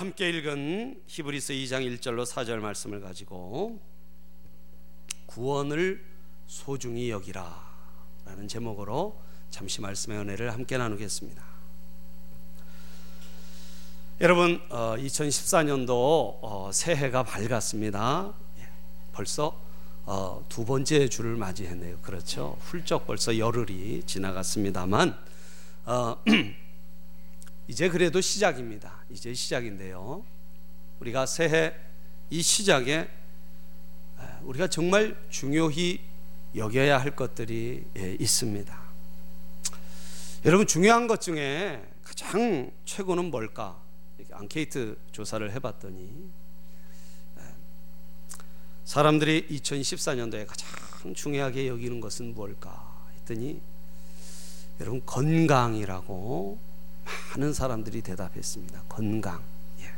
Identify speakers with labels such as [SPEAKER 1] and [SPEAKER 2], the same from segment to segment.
[SPEAKER 1] 함께 읽은 히브리서 2장 1절로 4절 말씀을 가지고 구원을 소중히 여기라 라는 제목으로 잠시 말씀의 은혜를 함께 나누겠습니다. 여러분 2014년도 어, 어, 새해가 밝았습니다. 예, 벌써 어, 두 번째 주를 맞이했네요. 그렇죠? 훌쩍 벌써 열흘이 지나갔습니다만 이제 그래도 시작입니다. 이제 시작인데요. 우리가 새해 이 시작에 우리가 정말 중요히 여겨야 할 것들이 예, 있습니다. 여러분 중요한 것 중에 가장 최고는 뭘까? 앙케이트 조사를 해봤더니 사람들이 2014년도에 가장 중요하게 여기는 것은 뭘까 했더니 여러분 건강이라고 많은 사람들이 대답했습니다. 건강. 예.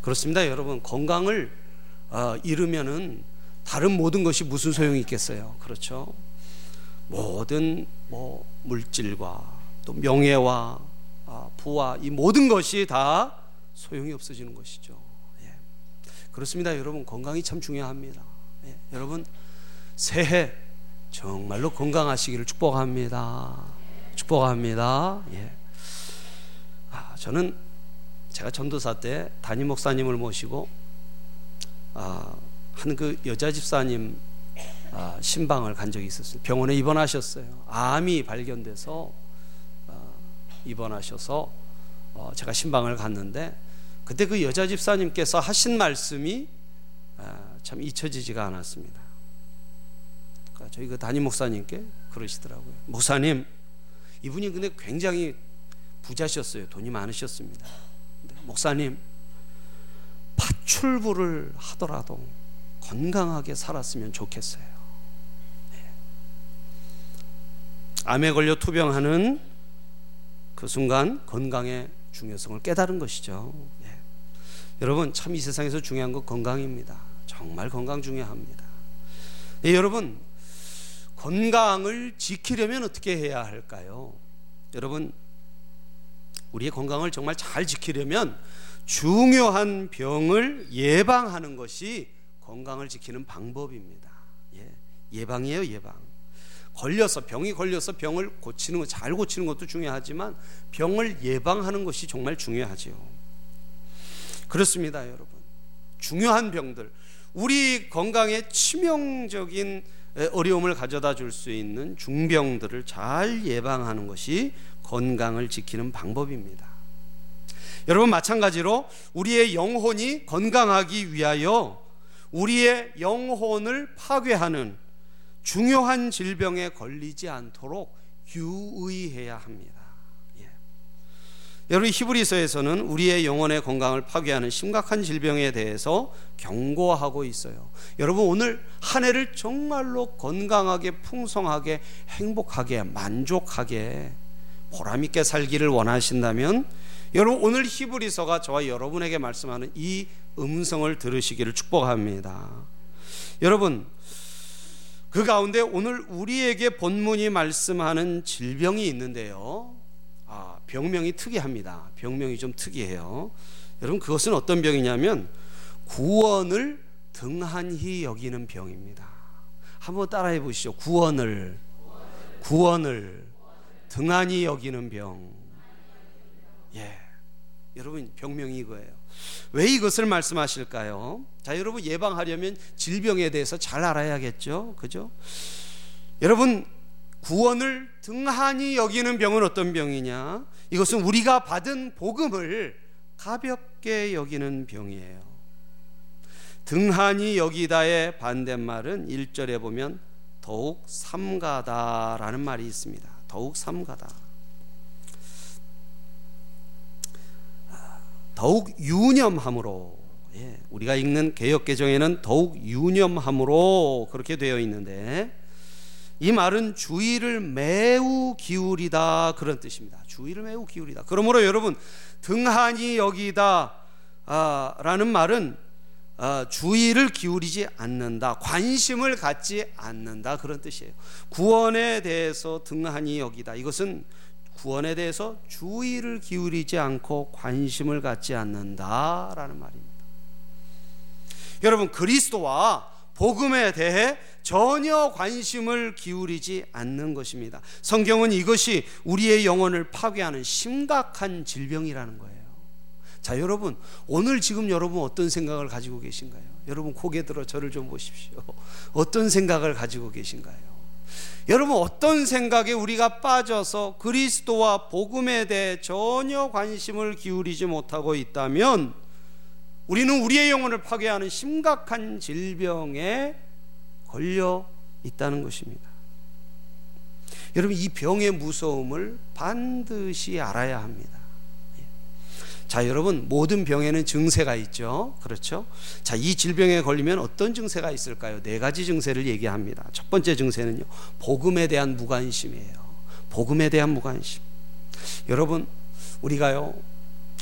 [SPEAKER 1] 그렇습니다, 여러분. 건강을 어, 잃으면은 다른 모든 것이 무슨 소용이 있겠어요? 그렇죠? 모든 뭐 물질과 또 명예와 아, 부와 이 모든 것이 다 소용이 없어지는 것이죠. 예. 그렇습니다, 여러분. 건강이 참 중요합니다. 예. 여러분 새해 정말로 건강하시기를 축복합니다. 축복합니다. 예. 저는 제가 전도사 때 담임 목사님을 모시고 아, 한 그 여자 집사님 아, 신방을 간 적이 있었어요. 병원에 입원하셨어요. 암이 발견돼서 아, 입원하셔서 어, 제가 신방을 갔는데 그때 그 여자 집사님께서 하신 말씀이 아, 참 잊혀지지가 않았습니다. 그러니까 저희 그 담임 목사님께 그러시더라고요. 목사님, 이분이 근데 굉장히 부자셨어요. 돈이 많으셨습니다. 목사님, 파출부를 하더라도 건강하게 살았으면 좋겠어요. 네. 암에 걸려 투병하는 그 순간 건강의 중요성을 깨달은 것이죠. 네. 여러분, 참 이 세상에서 중요한 건 건강입니다. 정말 건강 중요합니다. 네, 여러분, 건강을 지키려면 어떻게 해야 할까요? 여러분, 우리의 건강을 정말 잘 지키려면 중요한 병을 예방하는 것이 건강을 지키는 방법입니다. 예, 예방이에요, 예방. 걸려서 병이 걸려서 병을 고치는 것, 잘 고치는 것도 중요하지만 병을 예방하는 것이 정말 중요하지요. 그렇습니다, 여러분. 중요한 병들, 우리 건강에 치명적인 어려움을 가져다 줄 수 있는 중병들을 잘 예방하는 것이 건강을 지키는 방법입니다. 여러분 마찬가지로 우리의 영혼이 건강하기 위하여 우리의 영혼을 파괴하는 중요한 질병에 걸리지 않도록 유의해야 합니다. 예. 여러분 히브리서에서는 우리의 영혼의 건강을 파괴하는 심각한 질병에 대해서 경고하고 있어요. 여러분 오늘 한 해를 정말로 건강하게 풍성하게 행복하게 만족하게 보람 있게 살기를 원하신다면 여러분 오늘 히브리서가 저와 여러분에게 말씀하는 이 음성을 들으시기를 축복합니다. 여러분 그 가운데 오늘 우리에게 본문이 말씀하는 질병이 있는데요. 아, 병명이 특이합니다. 병명이 좀 특이해요. 여러분 그것은 어떤 병이냐면 구원을 등한히 여기는 병입니다. 한번 따라해 보시죠. 구원을 구원을 등한히 여기는 병. 예. 여러분 병명이 이거예요. 왜 이것을 말씀하실까요? 자, 여러분 예방하려면 질병에 대해서 잘 알아야겠죠. 그죠? 여러분 구원을 등한히 여기는 병은 어떤 병이냐? 이것은 우리가 받은 복음을 가볍게 여기는 병이에요. 등한히 여기다의 반대말은 1절에 보면 더욱 삼가다라는 말이 있습니다. 더욱 삼가다. 더욱 유념함으로 예, 우리가 읽는 개혁 개정에는 더욱 유념함으로 그렇게 되어 있는데 이 말은 주의를 매우 기울이다 그런 뜻입니다. 주의를 매우 기울이다. 그러므로 여러분 등한히 여기다 아, 말은 어, 주의를 기울이지 않는다, 관심을 갖지 않는다 그런 뜻이에요. 구원에 대해서 등한히 여기다. 이것은 구원에 대해서 주의를 기울이지 않고 관심을 갖지 않는다라는 말입니다. 여러분 그리스도와 복음에 대해 전혀 관심을 기울이지 않는 것입니다. 성경은 이것이 우리의 영혼을 파괴하는 심각한 질병이라는 거예요. 자, 여러분, 오늘 지금 여러분 어떤 생각을 가지고 계신가요? 여러분 고개 들어 저를 좀 보십시오. 어떤 생각을 가지고 계신가요? 여러분 어떤 생각에 우리가 빠져서 그리스도와 복음에 대해 전혀 관심을 기울이지 못하고 있다면 우리는 우리의 영혼을 파괴하는 심각한 질병에 걸려 있다는 것입니다. 여러분 이 병의 무서움을 반드시 알아야 합니다. 자, 여러분 모든 병에는 증세가 있죠. 그렇죠? 자, 이 질병에 걸리면 어떤 증세가 있을까요? 네 가지 증세를 얘기합니다. 첫 번째 증세는요. 복음에 대한 무관심이에요. 복음에 대한 무관심. 여러분, 우리가요.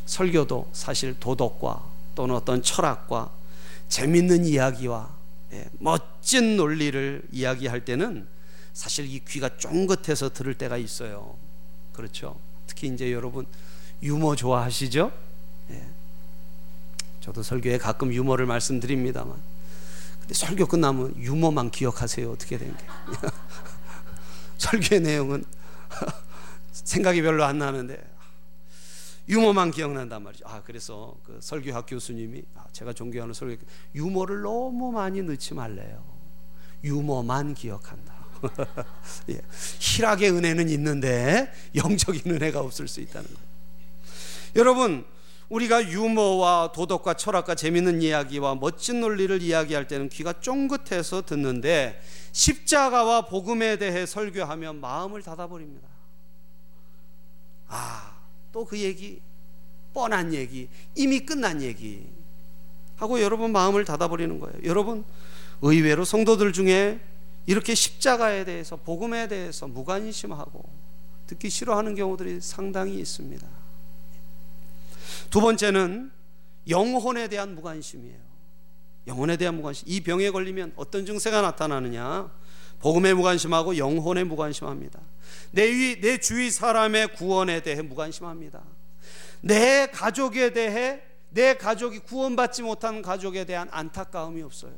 [SPEAKER 1] 설교도 사실 도덕과 또는 어떤 철학과 재밌는 이야기와 예, 멋진 논리를 이야기할 때는 사실 이 귀가 쫑긋해서 들을 때가 있어요. 그렇죠? 특히 이제 여러분 유머 좋아하시죠? 예. 저도 설교에 가끔 유머를 말씀드립니다만, 근데 설교 끝나면 유머만 기억하세요. 어떻게 된 게? 설교의 내용은 생각이 별로 안 나는데 유머만 기억난단 말이죠. 아 그래서 그 설교학 교수님이 아, 제가 존경하는 설교 유머를 너무 많이 넣지 말래요. 유머만 기억한다. 예. 희락의 은혜는 있는데 영적인 은혜가 없을 수 있다는 거예요. 여러분 우리가 유머와 도덕과 철학과 재밌는 이야기와 멋진 논리를 이야기할 때는 귀가 쫑긋해서 듣는데 십자가와 복음에 대해 설교하면 마음을 닫아버립니다. 아, 또 그 얘기, 뻔한 얘기, 이미 끝난 얘기 하고 여러분 마음을 닫아버리는 거예요. 여러분, 의외로 성도들 중에 이렇게 십자가에 대해서, 복음에 대해서 무관심하고 듣기 싫어하는 경우들이 상당히 있습니다. 두 번째는 영혼에 대한 무관심이에요. 영혼에 대한 무관심. 이 병에 걸리면 어떤 증세가 나타나느냐? 복음에 무관심하고 영혼에 무관심합니다. 내, 위, 내 주위 사람의 구원에 대해 무관심합니다. 내 가족에 대해 내 가족이 구원받지 못한 가족에 대한 안타까움이 없어요.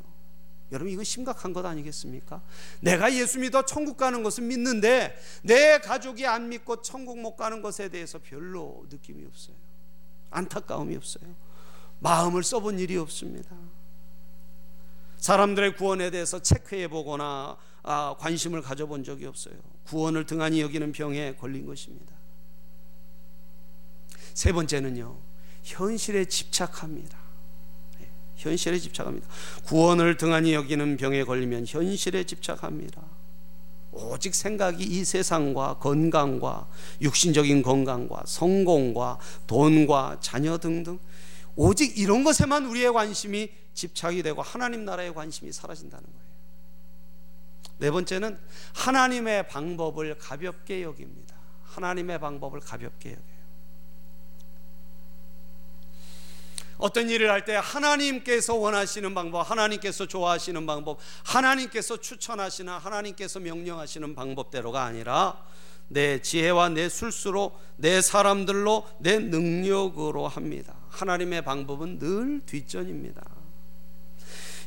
[SPEAKER 1] 여러분 이거 심각한 것 아니겠습니까? 내가 예수 믿어 천국 가는 것은 믿는데 내 가족이 안 믿고 천국 못 가는 것에 대해서 별로 느낌이 없어요. 안타까움이 없어요. 마음을 써본 일이 없습니다. 사람들의 구원에 대해서 체크해 보거나 아, 관심을 가져본 적이 없어요. 구원을 등한히 여기는 병에 걸린 것입니다. 세 번째는요, 현실에 집착합니다. 네, 현실에 집착합니다. 구원을 등한히 여기는 병에 걸리면 현실에 집착합니다. 오직 생각이 이 세상과 건강과 육신적인 건강과 성공과 돈과 자녀 등등 오직 이런 것에만 우리의 관심이 집착이 되고 하나님 나라의 관심이 사라진다는 거예요. 네 번째는 하나님의 방법을 가볍게 여깁니다. 하나님의 방법을 가볍게 여겨요. 어떤 일을 할 때 하나님께서 원하시는 방법, 하나님께서 좋아하시는 방법, 하나님께서 추천하시는 하나님께서 명령하시는 방법대로가 아니라 내 지혜와 내 술수로 내 사람들로 내 능력으로 합니다. 하나님의 방법은 늘 뒷전입니다.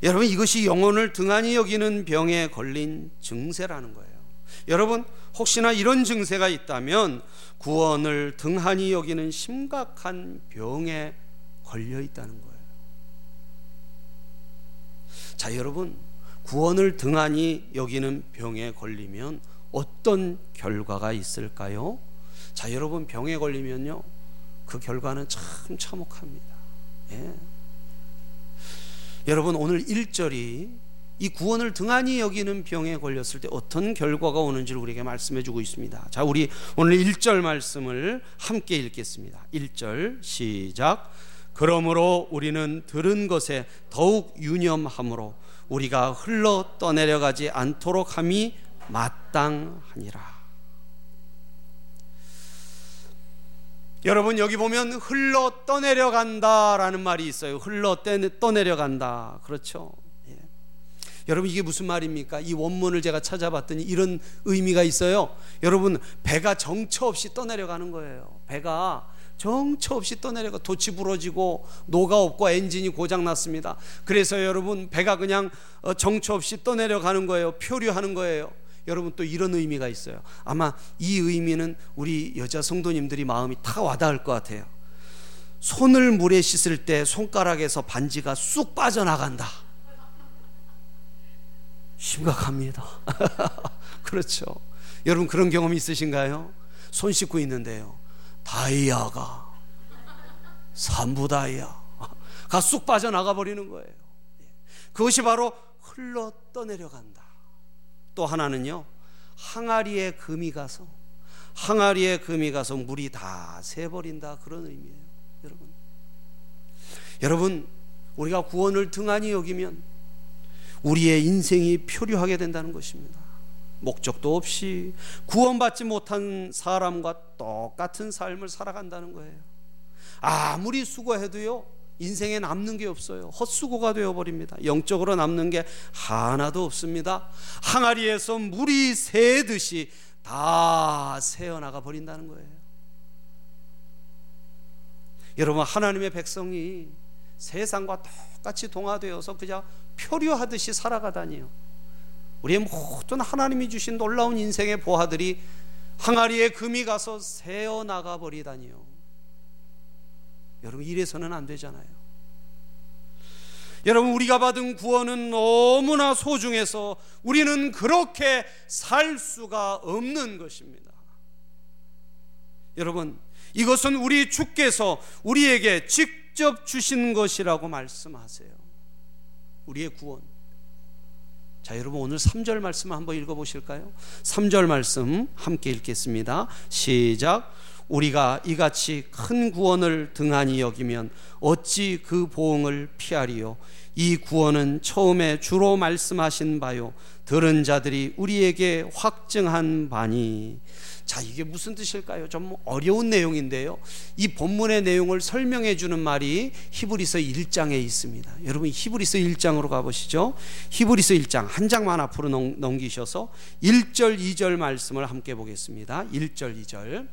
[SPEAKER 1] 여러분 이것이 영혼을 등한히 여기는 병에 걸린 증세라는 거예요. 여러분 혹시나 이런 증세가 있다면 구원을 등한히 여기는 심각한 병에 걸려 있다는 거예요. 자, 여러분, 구원을 등한히 여기는 병에 걸리면 어떤 결과가 있을까요? 자, 여러분, 병에 걸리면요, 그 결과는 참 참혹합니다. 예. 여러분, 오늘 1절이 이 구원을 등한히 여기는 병에 걸렸을 때 어떤 결과가 오는지를 우리에게 말씀해 주고 있습니다. 자, 우리 오늘 1절 말씀을 함께 읽겠습니다. 1절 시작. 그러므로 우리는 들은 것에 더욱 유념함으로 우리가 흘러 떠내려가지 않도록 함이 마땅하니라. 여러분 여기 보면 흘러 떠내려간다라는 말이 있어요. 흘러 떠내려간다. 그렇죠? 예. 여러분 이게 무슨 말입니까? 이 원문을 제가 찾아봤더니 이런 의미가 있어요. 여러분 배가 정처 없이 떠내려가는 거예요. 배가 정처 없이 떠내려가 돛이 부러지고 노가 없고 엔진이 고장 났습니다. 그래서 여러분 배가 그냥 어, 정처 없이 떠내려가는 거예요. 표류하는 거예요. 여러분 또 이런 의미가 있어요. 아마 이 의미는 우리 여자 성도님들이 마음이 다 와닿을 것 같아요. 손을 물에 씻을 때 손가락에서 반지가 쑥 빠져나간다. 심각합니다. 그렇죠. 여러분 그런 경험 있으신가요? 손 씻고 있는데요. 다이아가 삼부 다이아가 쑥 빠져나가 버리는 거예요. 그것이 바로 흘러 떠내려간다. 또 하나는요. 항아리에 금이 가서 항아리에 금이 가서 물이 다 새버린다 그런 의미예요. 여러분. 여러분 우리가 구원을 등한히 여기면 우리의 인생이 표류하게 된다는 것입니다. 목적도 없이 구원받지 못한 사람과 똑같은 삶을 살아간다는 거예요. 아무리 수고해도요, 인생에 남는 게 없어요. 헛수고가 되어버립니다. 영적으로 남는 게 하나도 없습니다. 항아리에서 물이 새듯이 다 새어나가 버린다는 거예요. 여러분, 하나님의 백성이 세상과 똑같이 동화되어서 그냥 표류하듯이 살아가다니요. 우리의 모든 하나님이 주신 놀라운 인생의 보화들이 항아리에 금이 가서 새어 나가 버리다니요. 여러분 이래서는 안 되잖아요. 여러분 우리가 받은 구원은 너무나 소중해서 우리는 그렇게 살 수가 없는 것입니다. 여러분 이것은 우리 주께서 우리에게 직접 주신 것이라고 말씀하세요. 우리의 구원. 자, 여러분 오늘 3절 말씀 한번 읽어 보실까요? 3절 말씀 함께 읽겠습니다. 시작. 우리가 이같이 큰 구원을 등한히 여기면 어찌 그 보응을 피하리요? 이 구원은 처음에 주로 말씀하신 바요. 들은 자들이 우리에게 확증한 바니. 자, 이게 무슨 뜻일까요? 좀 어려운 내용인데요. 이 본문의 내용을 설명해 주는 말이 히브리서 1장에 있습니다. 여러분 히브리서 1장으로 가 보시죠. 히브리서 1장 한 장만 앞으로 넘기셔서 1절 2절 말씀을 함께 보겠습니다. 1절 2절.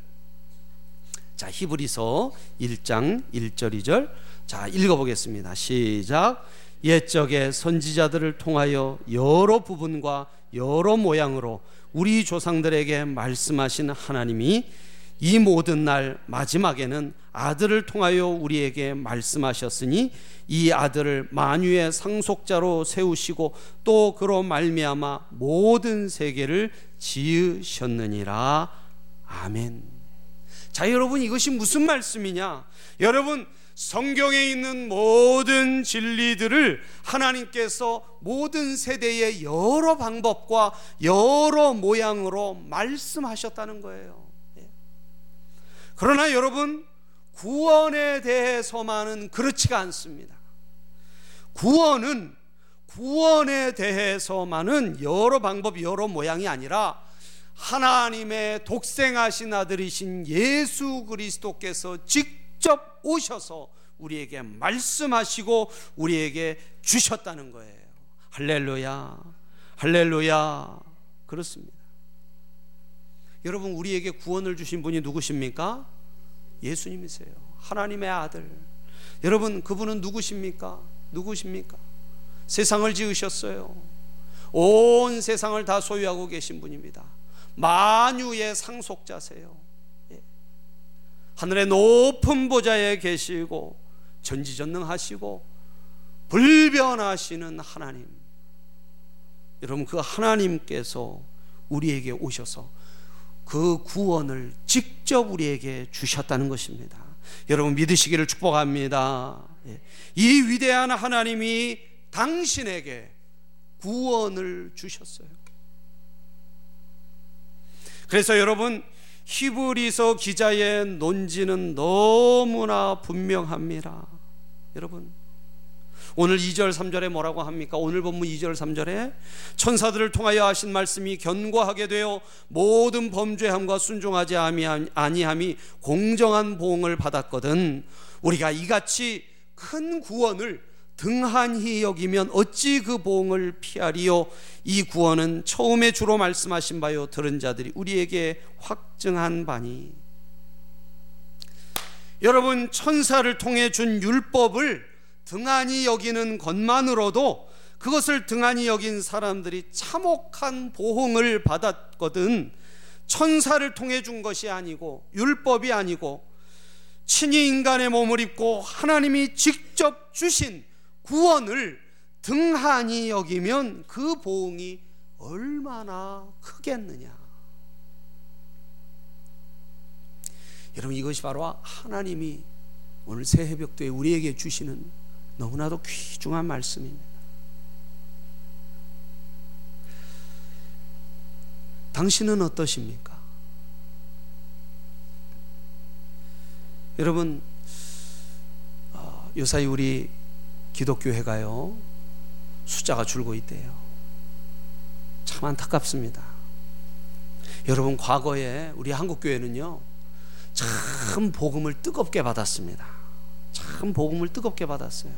[SPEAKER 1] 자, 히브리서 1장 1절 2절. 자, 읽어 보겠습니다. 시작. 옛적의 선지자들을 통하여 여러 부분과 여러 모양으로 우리 조상들에게 말씀하신 하나님이 이 모든 날 마지막에는 아들을 통하여 우리에게 말씀하셨으니 이 아들을 만유의 상속자로 세우시고 또 그로 말미암아 모든 세계를 지으셨느니라 아멘. 자 여러분 이것이 무슨 말씀이냐? 여러분 성경에 있는 모든 진리들을 하나님께서 모든 세대의 여러 방법과 여러 모양으로 말씀하셨다는 거예요. 예. 그러나 여러분, 구원에 대해서만은 그렇지가 않습니다. 구원은 구원에 대해서만은 여러 방법, 여러 모양이 아니라 하나님의 독생하신 아들이신 예수 그리스도께서 직 직접 오셔서 우리에게 말씀하시고 우리에게 주셨다는 거예요. 할렐루야. 할렐루야. 그렇습니다. 여러분 우리에게 구원을 주신 분이 누구십니까? 예수님이세요. 하나님의 아들. 여러분 그분은 누구십니까? 누구십니까? 세상을 지으셨어요. 온 세상을 다 소유하고 계신 분입니다. 만유의 상속자세요. 하늘의 높은 보좌에 계시고 전지전능하시고 불변하시는 하나님. 여러분 그 하나님께서 우리에게 오셔서 그 구원을 직접 우리에게 주셨다는 것입니다. 여러분 믿으시기를 축복합니다. 예. 이 위대한 하나님이 당신에게 구원을 주셨어요. 그래서 여러분 히브리서 기자의 논지는 너무나 분명합니다. 여러분, 오늘 2절 3절에 뭐라고 합니까? 오늘 본문 2절 3절에 천사들을 통하여 하신 말씀이 견고하게 되어 모든 범죄함과 순종하지 아니함이 공정한 보응을 받았거든 우리가 이같이 큰 구원을 등한히 여기면 어찌 그 보응을 피하리요? 이 구원은 처음에 주로 말씀하신 바요. 들은 자들이 우리에게 확증한 바니. 여러분 천사를 통해 준 율법을 등한히 여기는 것만으로도 그것을 등한히 여긴 사람들이 참혹한 보응을 받았거든. 천사를 통해 준 것이 아니고 율법이 아니고 친히 인간의 몸을 입고 하나님이 직접 주신 구원을 등한히 여기면 그 보응이 얼마나 크겠느냐. 여러분 이것이 바로 하나님이 오늘 새 해벽도에 우리에게 주시는 너무나도 귀중한 말씀입니다. 당신은 어떠십니까? 여러분 어, 요사이 우리 기독교회가요 숫자가 줄고 있대요. 참 안타깝습니다. 여러분 과거에 우리 한국 교회는요 참 복음을 뜨겁게 받았습니다. 참 복음을 뜨겁게 받았어요.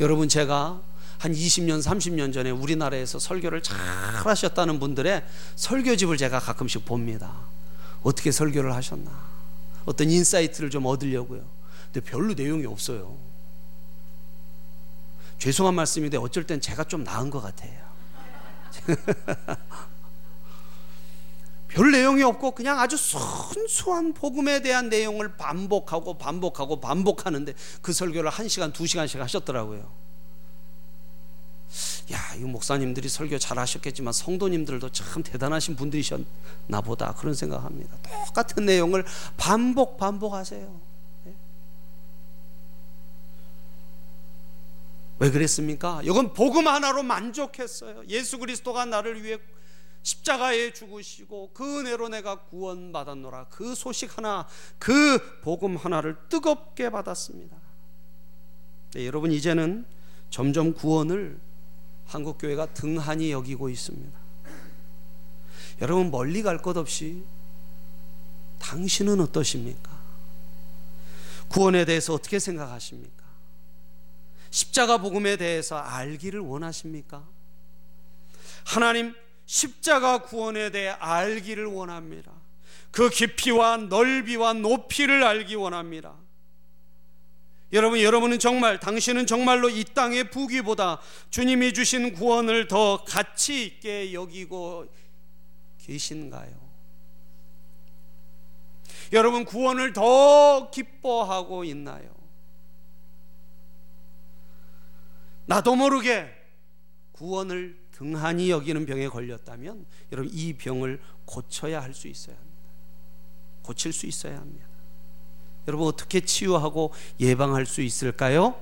[SPEAKER 1] 여러분 제가 한 20년, 30년 전에 우리나라에서 설교를 잘 하셨다는 분들의 설교집을 제가 가끔씩 봅니다. 어떻게 설교를 하셨나? 어떤 insight를 좀 얻으려고요. 근데 별로 내용이 없어요. 죄송한 말씀인데 어쩔 땐 제가 좀 나은 것 같아요. 별 내용이 없고 그냥 아주 순수한 복음에 대한 내용을 반복하고 반복하고 반복하는데 그 설교를 1시간, 2시간씩 하셨더라고요. 야, 이 목사님들이 설교 잘 하셨겠지만 성도님들도 참 대단하신 분들이셨나 보다 그런 생각합니다. 똑같은 내용을 반복 반복하세요. 네. 왜 그랬습니까? 이건 복음 하나로 만족했어요. 예수 그리스도가 나를 위해 십자가에 죽으시고 그 은혜로 내가 구원받았노라. 그 소식 하나, 그 복음 하나를 뜨겁게 받았습니다. 네, 여러분 이제는 점점 구원을 한국 교회가 등한히 여기고 있습니다. 여러분 멀리 갈 것 없이 당신은 어떠십니까? 구원에 대해서 어떻게 생각하십니까? 십자가 복음에 대해서 알기를 원하십니까? 하나님 십자가 구원에 대해 알기를 원합니다. 그 깊이와 넓이와 높이를 알기 원합니다. 여러분, 여러분은 정말, 당신은 정말로 이 땅의 부귀보다 주님이 주신 구원을 더 가치 있게 여기고 계신가요? 여러분, 구원을 더 기뻐하고 있나요? 나도 모르게 구원을 등한히 여기는 병에 걸렸다면 여러분 이 병을 고쳐야 할 수 있어야 합니다. 고칠 수 있어야 합니다. 여러분 어떻게 치유하고 예방할 수 있을까요?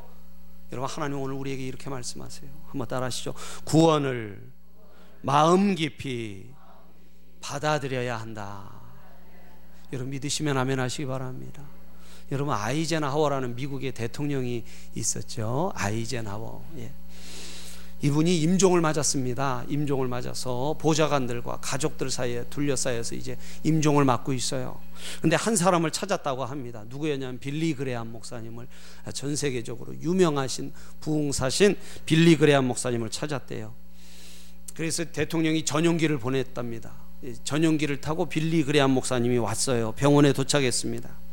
[SPEAKER 1] 여러분 하나님 오늘 우리에게 이렇게 말씀하세요. 한번 따라하시죠. 구원을 마음 깊이 받아들여야 한다. 여러분 믿으시면 아멘 하시기 바랍니다. 여러분 아이젠하워라는 미국의 대통령이 있었죠. 아이젠하워. 예. 이분이 임종을 맞았습니다. 임종을 맞아서 보좌관들과 가족들 사이에 둘러싸여서 이제 임종을 맞고 있어요. 근데 한 사람을 찾았다고 합니다. 누구였냐면 빌리 그레암 목사님을 전 세계적으로 유명하신 부흥사신 빌리 그레암 목사님을 찾았대요. 그래서 대통령이 전용기를 보냈답니다. 전용기를 타고 빌리 그레암 목사님이 왔어요. 병원에 도착했습니다.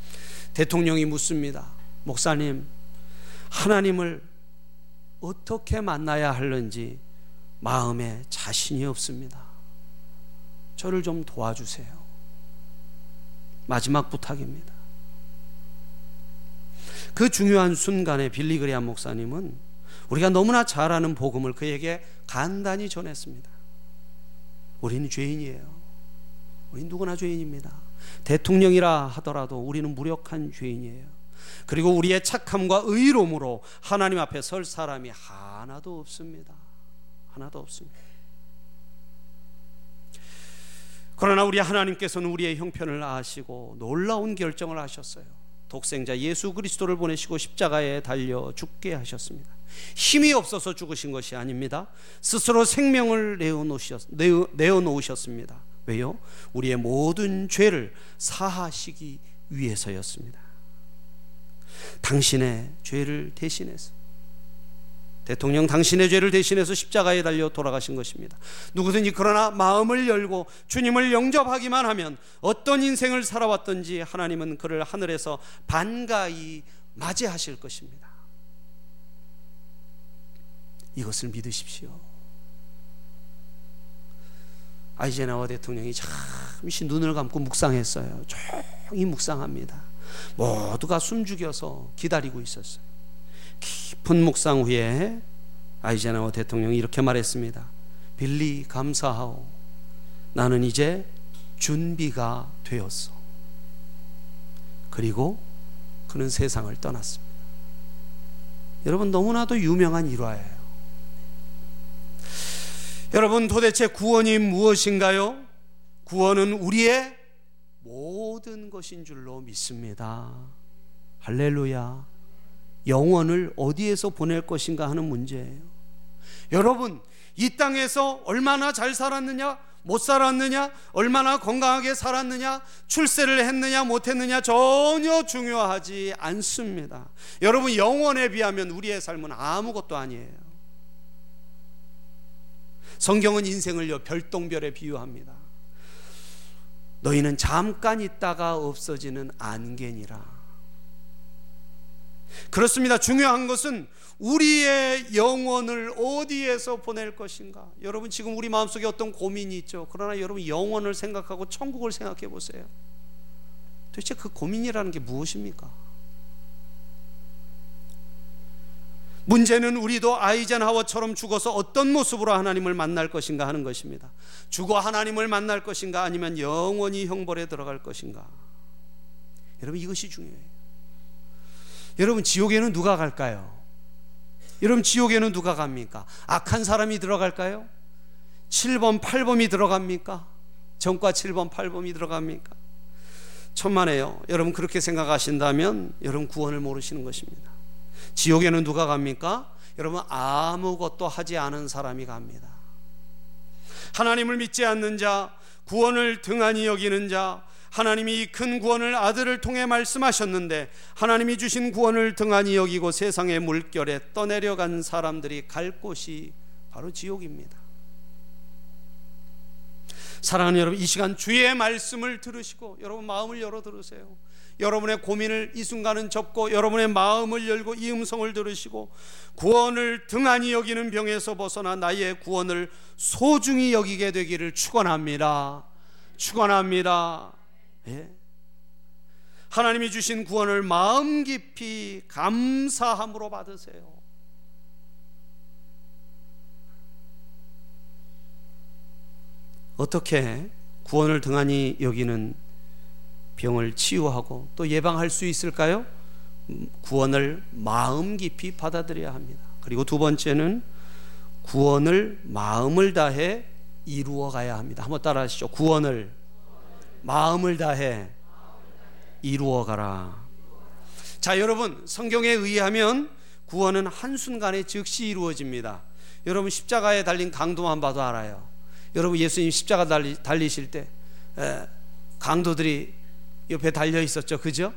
[SPEAKER 1] 대통령이 묻습니다. 목사님, 하나님을 어떻게 만나야 할는지 마음에 자신이 없습니다. 저를 좀 도와주세요. 마지막 부탁입니다. 그 중요한 순간에 빌리그리안 목사님은 우리가 너무나 잘 아는 복음을 그에게 간단히 전했습니다. 우리는 죄인이에요. 우리 누구나 죄인입니다. 대통령이라 하더라도 우리는 무력한 죄인이에요. 그리고 우리의 착함과 의로움으로 하나님 앞에 설 사람이 하나도 없습니다. 하나도 없습니다. 그러나 우리 하나님께서는 우리의 형편을 아시고 놀라운 결정을 하셨어요. 독생자 예수 그리스도를 보내시고 십자가에 달려 죽게 하셨습니다. 힘이 없어서 죽으신 것이 아닙니다. 스스로 생명을 내어놓으셨, 내어, 내어놓으셨습니다. 왜요? 우리의 모든 죄를 사하시기 위해서였습니다. 당신의 죄를 대신해서 대통령 당신의 죄를 대신해서 십자가에 달려 돌아가신 것입니다. 누구든지 그러나 마음을 열고 주님을 영접하기만 하면 어떤 인생을 살아왔든지 하나님은 그를 하늘에서 반가이 맞이하실 것입니다. 이것을 믿으십시오. 아이제나워 대통령이 잠시 눈을 감고 묵상했어요. 조용히 묵상합니다. 모두가 숨죽여서 기다리고 있었어요. 깊은 묵상 후에 아이제나워 대통령이 이렇게 말했습니다. 빌리 감사하오. 나는 이제 준비가 되었어. 그리고 그는 세상을 떠났습니다. 여러분 너무나도 유명한 일화예요. 여러분 도대체 구원이 무엇인가요? 구원은 우리의 모든 것인 줄로 믿습니다. 할렐루야. 영원을 어디에서 보낼 것인가 하는 문제예요. 여러분, 이 땅에서 얼마나 잘 살았느냐, 못 살았느냐, 얼마나 건강하게 살았느냐, 출세를 했느냐, 못 했느냐 전혀 중요하지 않습니다. 여러분, 영원에 비하면 우리의 삶은 아무것도 아니에요. 성경은 인생을요, 별똥별에 비유합니다. 너희는 잠깐 있다가 없어지는 안개니라. 그렇습니다. 중요한 것은 우리의 영혼을 어디에서 보낼 것인가. 여러분 지금 우리 마음속에 어떤 고민이 있죠. 그러나 여러분 영혼을 생각하고 천국을 생각해 보세요. 도대체 그 고민이라는 게 무엇입니까? 문제는 우리도 아이젠하워처럼 죽어서 어떤 모습으로 하나님을 만날 것인가 하는 것입니다. 죽어 하나님을 만날 것인가 아니면 영원히 형벌에 들어갈 것인가. 여러분 이것이 중요해요. 여러분 지옥에는 누가 갈까요? 여러분 지옥에는 누가 갑니까? 악한 사람이 들어갈까요? 7번, 8번이 들어갑니까? 전과 7번, 8번이 들어갑니까? 천만에요. 여러분 그렇게 생각하신다면 여러분 구원을 모르시는 것입니다. 지옥에는 누가 갑니까? 여러분 아무것도 하지 않은 사람이 갑니다. 하나님을 믿지 않는 자, 구원을 등한히 여기는 자, 하나님이 큰 구원을 아들을 통해 말씀하셨는데 하나님이 주신 구원을 등한히 여기고 세상의 물결에 떠내려간 사람들이 갈 곳이 바로 지옥입니다. 사랑하는 여러분, 이 시간 주의 말씀을 들으시고 여러분 마음을 열어 들으세요. 여러분의 고민을 이 순간은 접고 여러분의 마음을 열고 이 음성을 들으시고 구원을 등한히 여기는 병에서 벗어나 나의 구원을 소중히 여기게 되기를 축원합니다. 축원합니다. 예? 하나님이 주신 구원을 마음 깊이 감사함으로 받으세요. 어떻게 구원을 등한히 여기는 병을 치유하고 또 예방할 수 있을까요? 구원을 마음 깊이 받아들여야 합니다. 그리고 두 번째는 구원을 마음을 다해 이루어 가야 합니다. 한번 따라 하시죠. 구원을 마음을 다해 이루어 가라. 자, 여러분, 성경에 의하면 구원은 한순간에 즉시 이루어집니다. 여러분, 십자가에 달린 강도만 봐도 알아요. 여러분, 예수님 십자가 달리, 달리실 때, 에, 강도들이 옆에 달려 있었죠. 그죠?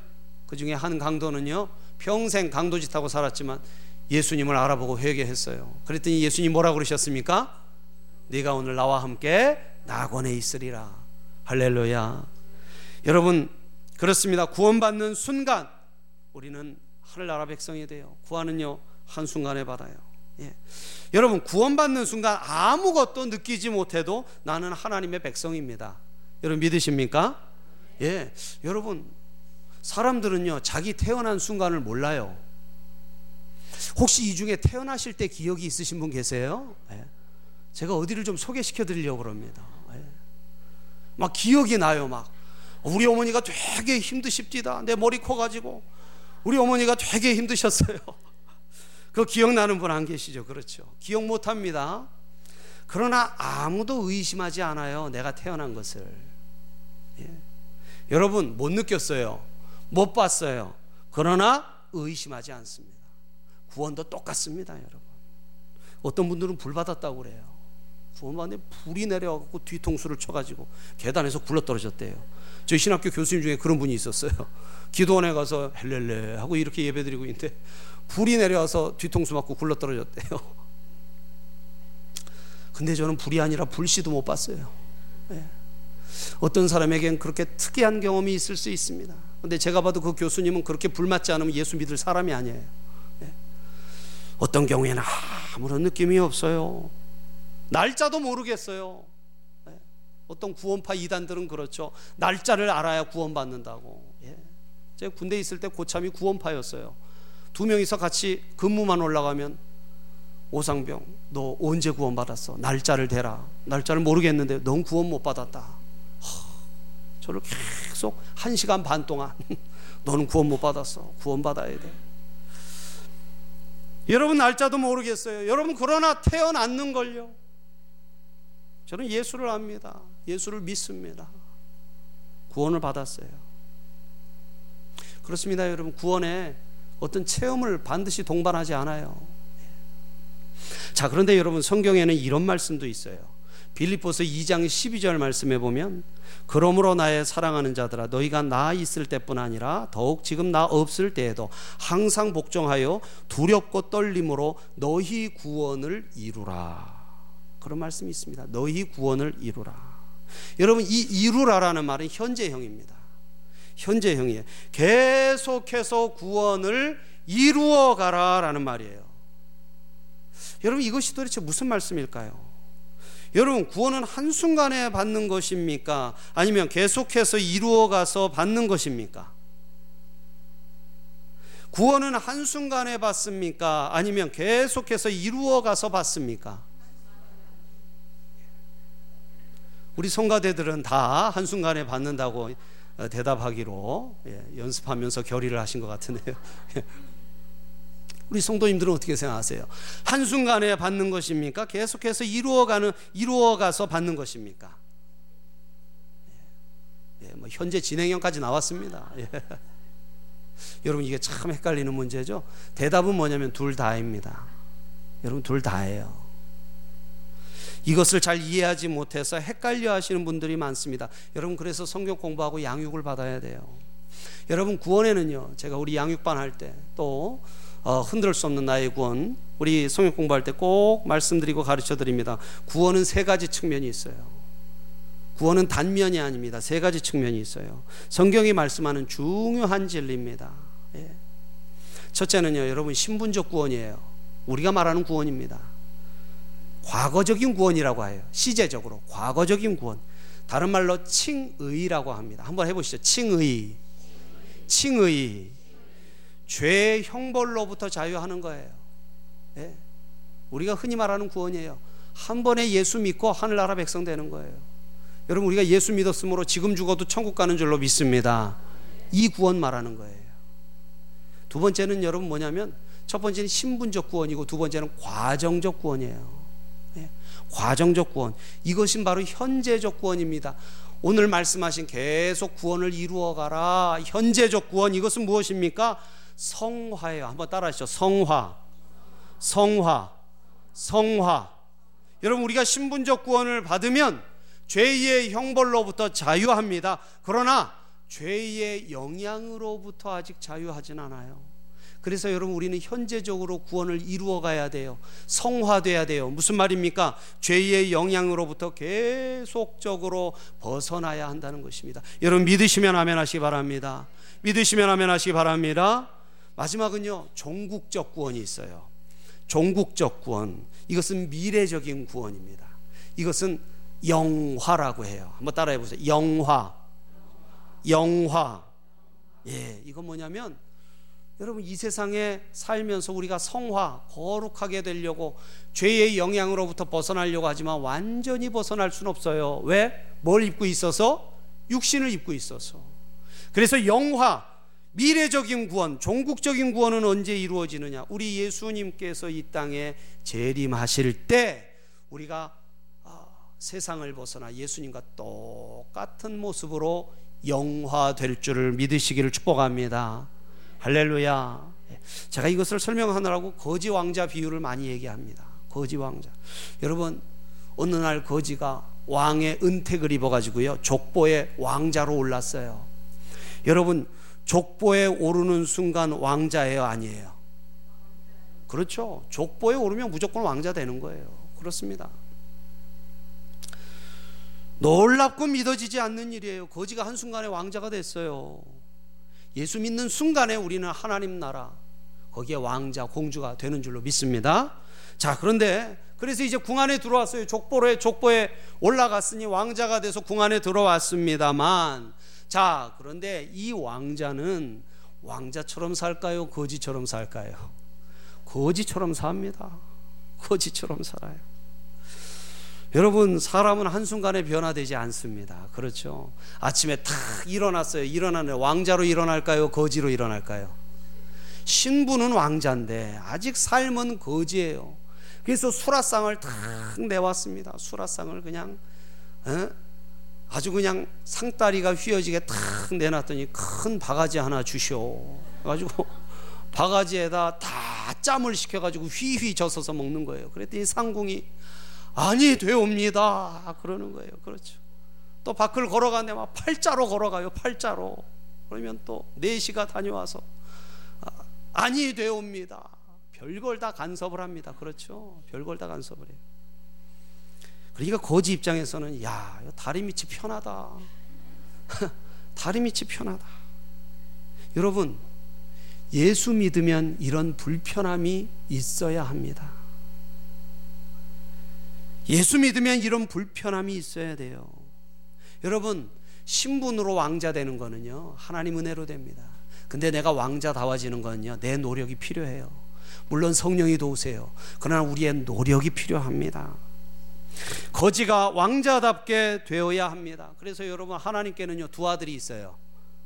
[SPEAKER 1] 그 중에 한 강도는요, 평생 강도짓 하고 살았지만 예수님을 알아보고 회개했어요. 그랬더니 예수님 뭐라고 그러셨습니까? 네가 오늘 나와 함께 낙원에 있으리라. 할렐루야. 여러분, 그렇습니다. 구원받는 순간 우리는 하늘나라 백성이 돼요. 구하는요, 한순간에 받아요. 예. 여러분, 구원받는 순간 아무것도 느끼지 못해도 나는 하나님의 백성입니다. 여러분 믿으십니까? 예. 여러분, 사람들은요, 자기 태어난 순간을 몰라요. 혹시 이 중에 태어나실 때 기억이 있으신 분 계세요? 예. 제가 어디를 좀 소개시켜 드리려고 그럽니다. 막 기억이 나요, 막. 우리 어머니가 되게 힘드십디다. 내 머리 커 가지고. 우리 어머니가 되게 힘드셨어요. 그 기억나는 분 안 계시죠? 그렇죠. 기억 못 합니다. 그러나 아무도 의심하지 않아요. 내가 태어난 것을. 예. 여러분, 못 느꼈어요. 못 봤어요. 그러나 의심하지 않습니다. 구원도 똑같습니다, 여러분. 어떤 분들은 불 받았다고 그래요. 구원받는데 불이 내려갖고 뒤통수를 쳐가지고 계단에서 굴러 떨어졌대요. 저희 신학교 교수님 중에 그런 분이 있었어요. 기도원에 가서 헬렐레 하고 이렇게 예배드리고 있는데 불이 내려와서 뒤통수 맞고 굴러 떨어졌대요. 근데 저는 불이 아니라 불씨도 못 봤어요. 네. 어떤 사람에겐 그렇게 특이한 경험이 있을 수 있습니다. 근데 제가 봐도 그 교수님은 그렇게 불 맞지 않으면 예수 믿을 사람이 아니에요. 네. 어떤 경우에는 아무런 느낌이 없어요. 날짜도 모르겠어요. 네. 어떤 구원파 이단들은 그렇죠. 날짜를 알아야 구원받는다고. 예. 제가 군대 있을 때 고참이 구원파였어요. 두 명이서 같이 근무만 올라가면 오상병, 너 언제 구원받았어? 날짜를 대라. 날짜를 모르겠는데 넌 구원 못 받았다. 허, 저를 계속 한 시간 반 동안 너는 구원 못 받았어. 구원 받아야 돼. 여러분 날짜도 모르겠어요. 여러분 그러나 태어났는 걸요. 저는 예수를 압니다. 예수를 믿습니다. 구원을 받았어요. 그렇습니다, 여러분. 구원에 어떤 체험을 반드시 동반하지 않아요. 자, 그런데 여러분 성경에는 이런 말씀도 있어요. 빌립보서 2장 12절 말씀에 보면 그러므로 나의 사랑하는 자들아 너희가 나 있을 때뿐 아니라 더욱 지금 나 없을 때에도 항상 복종하여 두렵고 떨림으로 너희 구원을 이루라. 그런 말씀이 있습니다. 너희 구원을 이루라. 여러분 이 이루라라는 말은 현재형입니다. 현재형이에요. 계속해서 구원을 이루어 가라라는 말이에요. 여러분 이것이 도대체 무슨 말씀일까요? 여러분 구원은 한순간에 받는 것입니까? 아니면 계속해서 이루어 가서 받는 것입니까? 구원은 한순간에 받습니까? 아니면 계속해서 이루어 가서 받습니까? 우리 성가대들은 다 한순간에 받는다고 대답하기로 예, 연습하면서 결의를 하신 것 같은데요. 우리 성도님들은 어떻게 생각하세요? 한순간에 받는 것입니까? 계속해서 이루어가는, 이루어가서 받는 것입니까? 예, 뭐 현재 진행형까지 나왔습니다. 예. 여러분 이게 참 헷갈리는 문제죠? 대답은 뭐냐면 둘 다입니다. 여러분 둘 다예요. 이것을 잘 이해하지 못해서 헷갈려 하시는 분들이 많습니다. 여러분 그래서 성경 공부하고 양육을 받아야 돼요. 여러분 구원에는요. 제가 우리 양육반 할 때 또 어, 흔들 수 없는 나의 구원 우리 성경 공부할 때 꼭 말씀드리고 가르쳐 드립니다. 구원은 세 가지 측면이 있어요. 구원은 단면이 아닙니다. 세 가지 측면이 있어요. 성경이 말씀하는 중요한 진리입니다. 예. 첫째는요, 여러분 신분적 구원이에요. 우리가 말하는 구원입니다. 과거적인 구원이라고 해요. 시제적으로 과거적인 구원. 다른 말로 칭의라고 합니다. 한번 해보시죠. 칭의, 칭의. 죄 형벌로부터 자유하는 거예요. 예? 우리가 흔히 말하는 구원이에요. 한 번에 예수 믿고 하늘나라 백성 되는 거예요. 여러분 우리가 예수 믿었으므로 지금 죽어도 천국 가는 줄로 믿습니다. 이 구원 말하는 거예요. 두 번째는 여러분 뭐냐면 첫 번째는 신분적 구원이고 두 번째는 과정적 구원이에요. 예? 과정적 구원. 이것이 바로 현재적 구원입니다. 오늘 말씀하신 계속 구원을 이루어 가라. 현재적 구원 이것은 무엇입니까? 성화예요. 한번 따라하시죠. 성화. 성화. 성화. 여러분 우리가 신분적 구원을 받으면 죄의 형벌로부터 자유합니다. 그러나 죄의 영향으로부터 아직 자유하진 않아요. 그래서 여러분 우리는 현재적으로 구원을 이루어 가야 돼요. 성화돼야 돼요. 무슨 말입니까? 죄의 영향으로부터 계속적으로 벗어나야 한다는 것입니다. 여러분 믿으시면 아멘 하시기 바랍니다. 믿으시면 아멘 하시기 바랍니다. 마지막은요, 종국적 구원이 있어요. 종국적 구원. 이것은 미래적인 구원입니다. 이것은 영화라고 해요. 한번 따라해 보세요. 영화. 영화. 예, 이건 뭐냐면 여러분 이 세상에 살면서 우리가 성화, 거룩하게 되려고 죄의 영향으로부터 벗어나려고 하지만 완전히 벗어날 수는 없어요. 왜? 뭘 입고 있어서? 육신을 입고 있어서. 그래서 영화, 미래적인 구원, 종국적인 구원은 언제 이루어지느냐? 우리 예수님께서 이 땅에 재림하실 때 우리가 아, 세상을 벗어나 예수님과 똑같은 모습으로 영화될 줄을 믿으시기를 축복합니다. 할렐루야. 제가 이것을 설명하느라고 거지 왕자 비유를 많이 얘기합니다. 거지 왕자. 여러분 어느 날 거지가 왕의 은택을 입어가지고요 족보의 왕자로 올랐어요. 여러분 족보에 오르는 순간 왕자예요, 아니에요? 그렇죠. 족보에 오르면 무조건 왕자 되는 거예요. 그렇습니다. 놀랍고 믿어지지 않는 일이에요. 거지가 한순간에 왕자가 됐어요. 예수 믿는 순간에 우리는 하나님 나라, 거기에 왕자, 공주가 되는 줄로 믿습니다. 자, 그런데 그래서 이제 궁 안에 들어왔어요. 족보에 족보에 올라갔으니 왕자가 돼서 궁 안에 들어왔습니다만 자, 그런데 이 왕자는 왕자처럼 살까요? 거지처럼 살까요? 거지처럼 삽니다. 거지처럼 살아요. 여러분, 사람은 한순간에 변화되지 않습니다. 그렇죠? 아침에 탁 일어났어요. 일어나는 왕자로 일어날까요? 거지로 일어날까요? 신부는 왕자인데 아직 삶은 거지예요. 그래서 수라상을 탁 내왔습니다. 수라상을 그냥 에? 아주 그냥 상다리가 휘어지게 탁 내놨더니 큰 바가지 하나 주시오. 가지고 바가지에다 다 짬을 시켜가지고 휘휘 젖어서 먹는 거예요. 그랬더니 상궁이 아니 되옵니다. 그러는 거예요. 그렇죠. 또 밖을 걸어가는데 막 팔자로 걸어가요. 팔자로. 그러면 또 4시가 다녀와서 아, 아니 되옵니다. 별걸 다 간섭을 합니다. 그렇죠. 별걸 다 간섭을 해요. 그러니까 거지 입장에서는 야, 다리 밑이 편하다. 다리 밑이 편하다. 여러분, 예수 믿으면 이런 불편함이 있어야 합니다. 예수 믿으면 이런 불편함이 있어야 돼요. 여러분, 신분으로 왕자 되는 거는요, 하나님 은혜로 됩니다. 근데 내가 왕자다워지는 거는요, 내 노력이 필요해요. 물론 성령이 도우세요. 그러나 우리의 노력이 필요합니다. 거지가 왕자답게 되어야 합니다. 그래서 여러분 하나님께는요 두 아들이 있어요.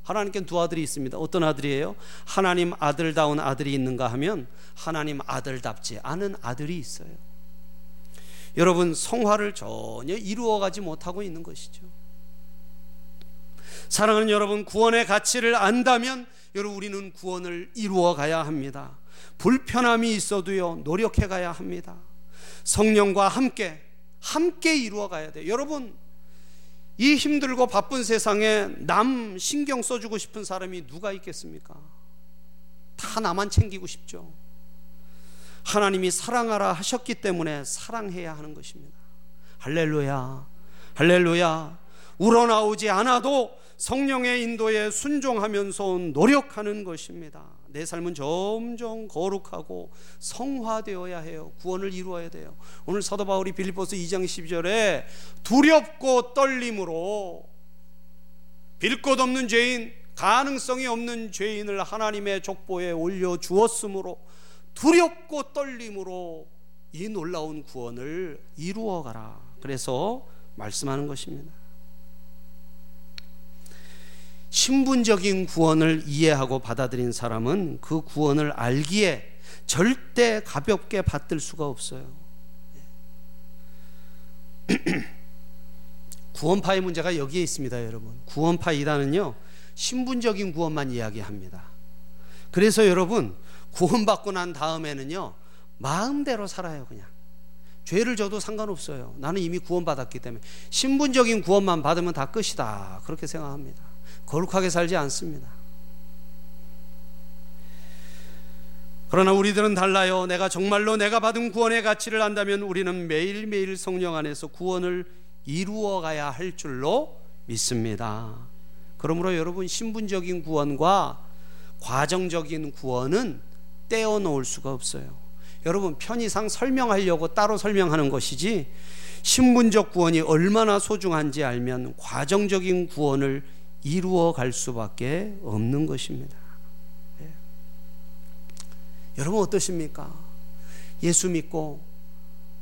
[SPEAKER 1] 하나님께는 두 아들이 있습니다. 어떤 아들이에요? 하나님 아들다운 아들이 있는가 하면 하나님 아들답지 않은 아들이 있어요. 여러분 성화를 전혀 이루어가지 못하고 있는 것이죠. 사랑하는 여러분 구원의 가치를 안다면 여러분 우리는 구원을 이루어 가야 합니다. 불편함이 있어도요 노력해 가야 합니다. 성령과 함께 함께 이루어 가야 돼요. 여러분, 이 힘들고 바쁜 세상에 남 신경 써주고 싶은 사람이 누가 있겠습니까? 다 나만 챙기고 싶죠. 하나님이 사랑하라 하셨기 때문에 사랑해야 하는 것입니다. 할렐루야. 할렐루야. 우러나오지 않아도 성령의 인도에 순종하면서 노력하는 것입니다. 내 삶은 점점 거룩하고 성화되어야 해요. 구원을 이루어야 돼요. 오늘 사도 바울이 빌립보스 2장 12절에 두렵고 떨림으로 빌것 없는 죄인, 가능성이 없는 죄인을 하나님의 족보에 올려 주었으므로 두렵고 떨림으로 이 놀라운 구원을 이루어 가라. 그래서 말씀하는 것입니다. 신분적인 구원을 이해하고 받아들인 사람은 그 구원을 알기에 절대 가볍게 받들 수가 없어요. 구원파의 문제가 여기에 있습니다, 여러분. 구원파 이단은요, 신분적인 구원만 이야기합니다. 그래서 여러분, 구원받고 난 다음에는요, 마음대로 살아요, 그냥. 죄를 져도 상관없어요. 나는 이미 구원받았기 때문에. 신분적인 구원만 받으면 다 끝이다. 그렇게 생각합니다. 거룩하게 살지 않습니다. 그러나 우리들은 달라요. 내가 정말로 내가 받은 구원의 가치를 안다면 우리는 매일매일 성령 안에서 구원을 이루어 가야 할 줄로 믿습니다. 그러므로 여러분 신분적인 구원과 과정적인 구원은 떼어 놓을 수가 없어요. 여러분 편의상 설명하려고 따로 설명하는 것이지 신분적 구원이 얼마나 소중한지 알면 과정적인 구원을 이루어 갈 수밖에 없는 것입니다. 예. 여러분 어떠십니까? 예수 믿고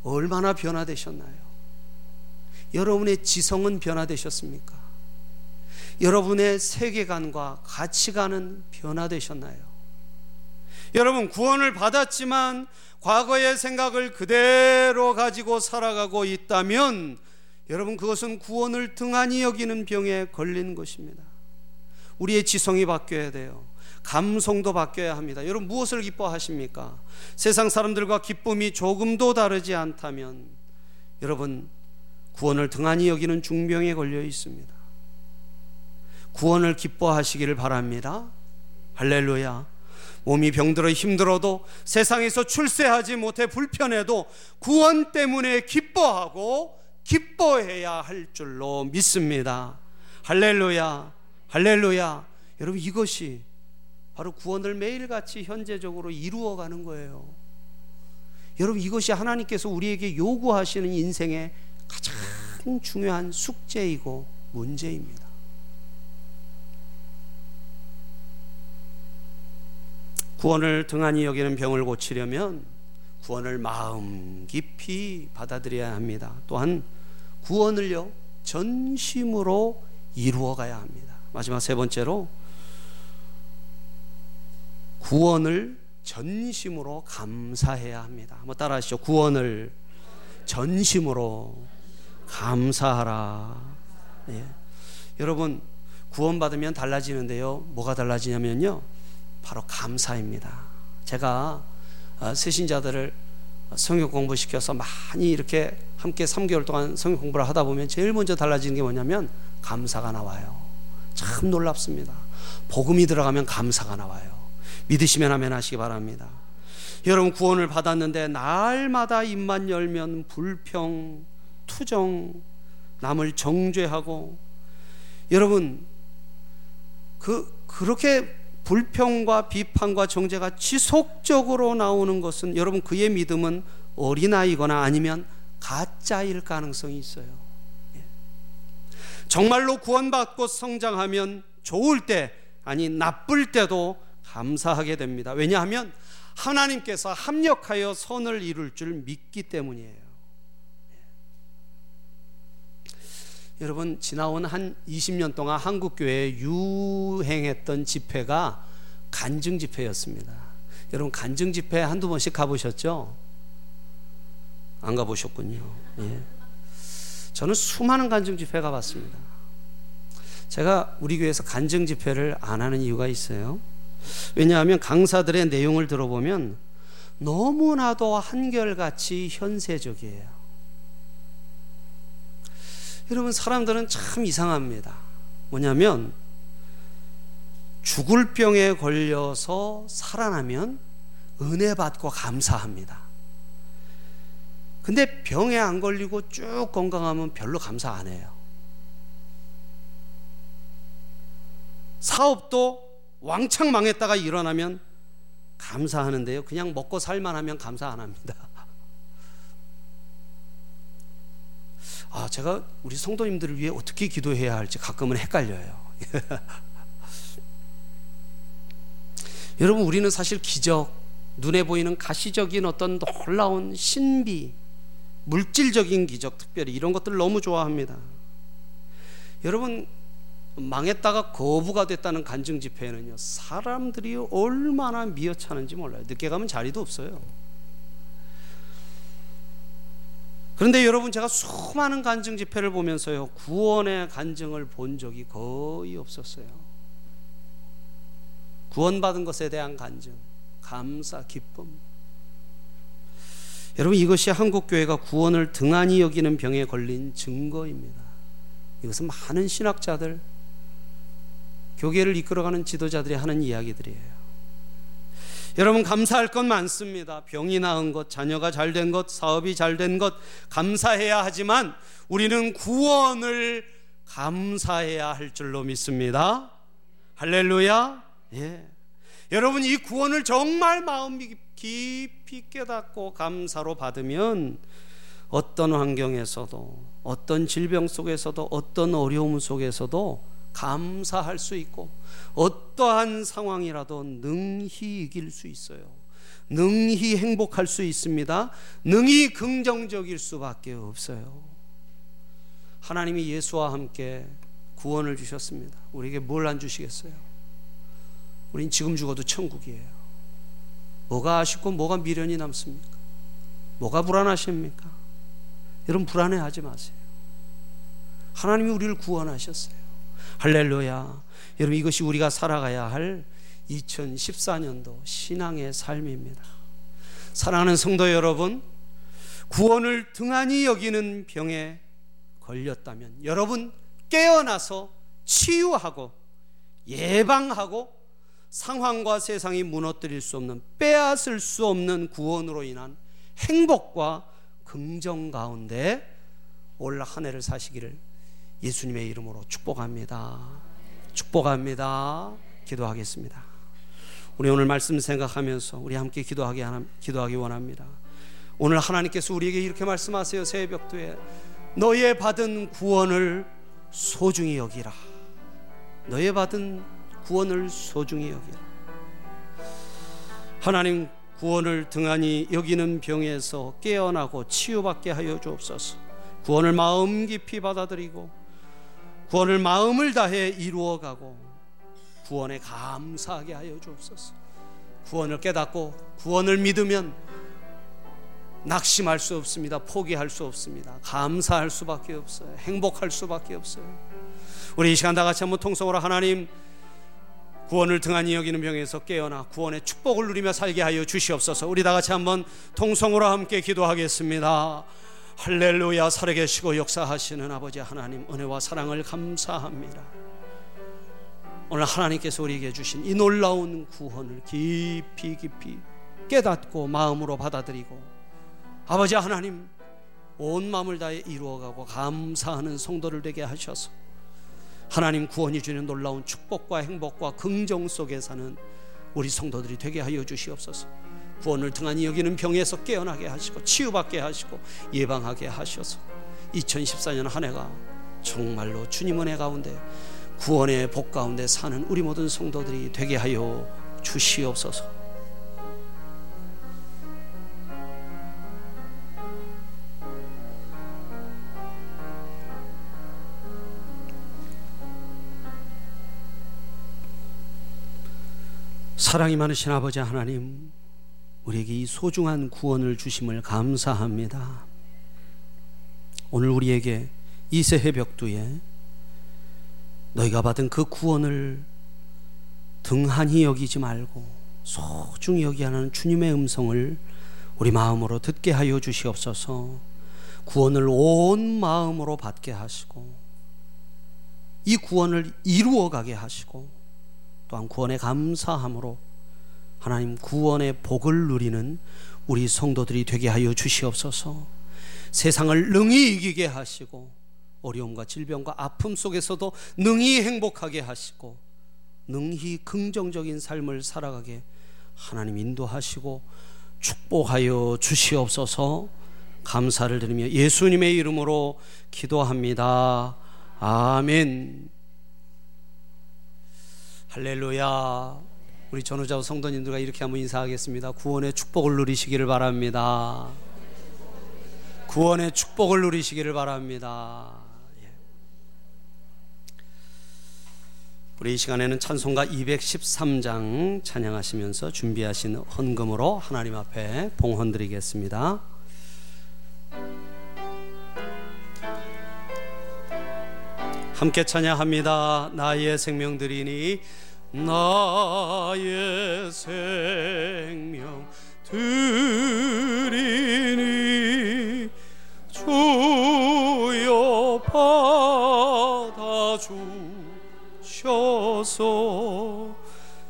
[SPEAKER 1] 얼마나 변화되셨나요? 여러분의 지성은 변화되셨습니까? 여러분의 세계관과 가치관은 변화되셨나요? 여러분 구원을 받았지만 과거의 생각을 그대로 가지고 살아가고 있다면 여러분 그것은 구원을 등한히 여기는 병에 걸린 것입니다. 우리의 지성이 바뀌어야 돼요. 감성도 바뀌어야 합니다. 여러분 무엇을 기뻐하십니까? 세상 사람들과 기쁨이 조금도 다르지 않다면 여러분 구원을 등한히 여기는 중병에 걸려 있습니다. 구원을 기뻐하시기를 바랍니다. 할렐루야. 몸이 병들어 힘들어도 세상에서 출세하지 못해 불편해도 구원 때문에 기뻐하고 기뻐해야 할 줄로 믿습니다. 할렐루야. 할렐루야. 여러분 이것이 바로 구원을 매일같이 현재적으로 이루어가는 거예요. 여러분 이것이 하나님께서 우리에게 요구하시는 인생의 가장 중요한 숙제이고 문제입니다. 구원을 등한히 여기는 병을 고치려면 구원을 마음 깊이 받아들여야 합니다. 또한 구원을요 전심으로 이루어 가야 합니다. 마지막 세 번째로 구원을 전심으로 감사해야 합니다. 한번 따라하시죠. 구원을 전심으로 감사하라. 예. 여러분 구원받으면 달라지는데요. 뭐가 달라지냐면요. 바로 감사입니다. 제가 어, 새신자들을 성경 공부시켜서 많이 이렇게 함께 3개월 동안 성경 공부를 하다 보면 제일 먼저 달라지는 게 뭐냐면 감사가 나와요. 참 놀랍습니다. 복음이 들어가면 감사가 나와요. 믿으시면 하면 하시기 바랍니다. 여러분 구원을 받았는데 날마다 입만 열면 불평, 투정, 남을 정죄하고 여러분 그 그렇게 불평과 비판과 정죄가 지속적으로 나오는 것은 여러분 그의 믿음은 어린아이거나 아니면 가짜일 가능성이 있어요. 예. 정말로 구원받고 성장하면 좋을 때, 아니, 나쁠 때도 감사하게 됩니다. 왜냐하면 하나님께서 합력하여 선을 이룰 줄 믿기 때문이에요. 여러분 지나온 한 20년 동안 한국 교회에 유행했던 집회가 간증 집회였습니다. 여러분 간증 집회 한두 번씩 가보셨죠? 안 가보셨군요. 예. 저는 수많은 간증 집회 가봤습니다. 제가 우리 교회에서 간증 집회를 안 하는 이유가 있어요. 왜냐하면 강사들의 내용을 들어보면 너무나도 한결같이 현세적이에요. 여러분, 사람들은 참 이상합니다. 뭐냐면, 죽을 병에 걸려서 살아나면 은혜 받고 감사합니다. 근데 병에 안 걸리고 쭉 건강하면 별로 감사 안 해요. 사업도 왕창 망했다가 일어나면 감사하는데요. 그냥 먹고 살만 하면 감사 안 합니다. 아, 제가 우리 성도님들을 위해 어떻게 기도해야 할지 가끔은 헷갈려요. 여러분, 우리는 사실 기적, 눈에 보이는 가시적인 어떤 놀라운 신비, 물질적인 기적, 특별히 이런 것들을 너무 좋아합니다. 여러분, 망했다가 거부가 됐다는 간증 집회에는요, 사람들이 얼마나 미어차는지 몰라요. 늦게 가면 자리도 없어요. 그런데 여러분 제가 수많은 간증 집회를 보면서요 구원의 간증을 본 적이 거의 없었어요. 구원받은 것에 대한 간증, 감사, 기쁨. 여러분 이것이 한국 교회가 구원을 등한히 여기는 병에 걸린 증거입니다. 이것은 많은 신학자들, 교계를 이끌어가는 지도자들이 하는 이야기들이에요. 여러분 감사할 것 많습니다. 병이 나은 것, 자녀가 잘 된 것, 사업이 잘 된 것 감사해야 하지만 우리는 구원을 감사해야 할 줄로 믿습니다. 할렐루야. 예. 여러분 이 구원을 정말 마음 깊이 깨닫고 감사로 받으면 어떤 환경에서도 어떤 질병 속에서도 어떤 어려움 속에서도 감사할 수 있고 어떠한 상황이라도 능히 이길 수 있어요. 능히 행복할 수 있습니다. 능히 긍정적일 수밖에 없어요. 하나님이 예수와 함께 구원을 주셨습니다. 우리에게 뭘 안 주시겠어요? 우린 지금 죽어도 천국이에요. 뭐가 아쉽고 뭐가 미련이 남습니까? 뭐가 불안하십니까? 여러분 불안해하지 마세요. 하나님이 우리를 구원하셨어요. 할렐루야. 여러분 이것이 우리가 살아가야 할 2014년도 신앙의 삶입니다. 사랑하는 성도 여러분, 구원을 등한히 여기는 병에 걸렸다면 여러분 깨어나서 치유하고 예방하고 상황과 세상이 무너뜨릴 수 없는 빼앗을 수 없는 구원으로 인한 행복과 긍정 가운데 올 한 해를 사시기를 예수님의 이름으로 축복합니다. 축복합니다. 기도하겠습니다. 우리 오늘 말씀 생각하면서 우리 함께 기도하기, 기도하기 원합니다. 오늘 하나님께서 우리에게 이렇게 말씀하세요. 새벽도에 너의 받은 구원을 소중히 여기라. 너의 받은 구원을 소중히 여기라. 하나님 구원을 등한히 여기는 병에서 깨어나고 치유받게 하여 주옵소서. 구원을 마음 깊이 받아들이고 구원을 마음을 다해 이루어가고 구원에 감사하게 하여 주옵소서. 구원을 깨닫고 구원을 믿으면 낙심할 수 없습니다. 포기할 수 없습니다. 감사할 수밖에 없어요. 행복할 수밖에 없어요. 우리 이 시간 다 같이 한번 통성으로 하나님 구원을 등한히 여기는 병에서 깨어나 구원의 축복을 누리며 살게 하여 주시옵소서. 우리 다 같이 한번 통성으로 함께 기도하겠습니다. 할렐루야 살아계시고 역사하시는 아버지 하나님 은혜와 사랑을 감사합니다. 오늘 하나님께서 우리에게 주신 이 놀라운 구원을 깊이 깊이 깨닫고 마음으로 받아들이고 아버지 하나님 온 마음을 다해 이루어가고 감사하는 성도를 되게 하셔서 하나님 구원이 주는 놀라운 축복과 행복과 긍정 속에 사는 우리 성도들이 되게 하여 주시옵소서. 구원을 등한히 여기는 병에서 깨어나게 하시고 치유받게 하시고 예방하게 하셔서 2014년 한 해가 정말로 주님 은혜 가운데 구원의 복 가운데 사는 우리 모든 성도들이 되게 하여 주시옵소서. 사랑이 많으신 아버지 하나님, 우리에게 이 소중한 구원을 주심을 감사합니다. 오늘 우리에게 이세해 벽두에 너희가 받은 그 구원을 등한히 여기지 말고 소중히 여기하는 주님의 음성을 우리 마음으로 듣게 하여 주시옵소서. 구원을 온 마음으로 받게 하시고 이 구원을 이루어 가게 하시고 또한 구원에 감사함으로 하나님 구원의 복을 누리는 우리 성도들이 되게 하여 주시옵소서. 세상을 능히 이기게 하시고 어려움과 질병과 아픔 속에서도 능히 행복하게 하시고 능히 긍정적인 삶을 살아가게 하나님 인도하시고 축복하여 주시옵소서. 감사를 드리며 예수님의 이름으로 기도합니다. 아멘. 할렐루야. 우리 전우자 성도님들과 이렇게 한번 인사하겠습니다. 구원의 축복을 누리시기를 바랍니다. 구원의 축복을 누리시기를 바랍니다. 예. 우리 이 시간에는 찬송가 213장 찬양하시면서 준비하신 헌금으로 하나님 앞에 봉헌 드리겠습니다. 함께 찬양합니다. 나의 생명들이니 나의 생명 드리니 주여 받아 주셔서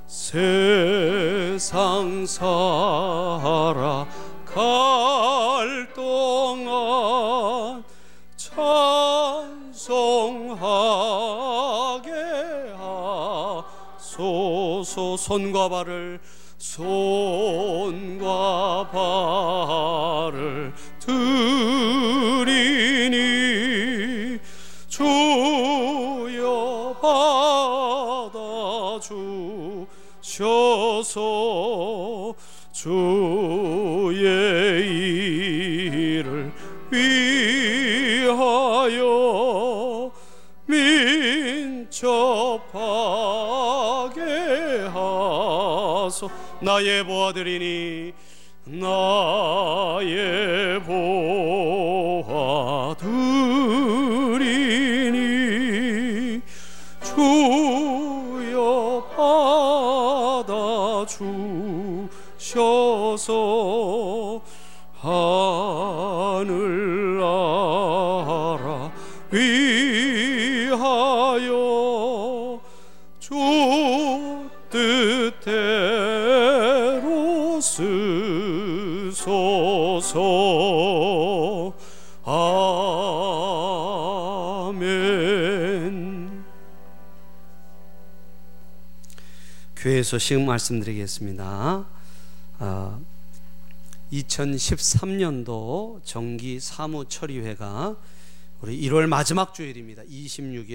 [SPEAKER 1] 세상 살아갈 손과 발을 손 나의 보아들이니 나의 보 소식 말씀드리겠습니다 아, 2013년도 정기 사무 처리회가 우리 1월 마지막 주일입니다. 26일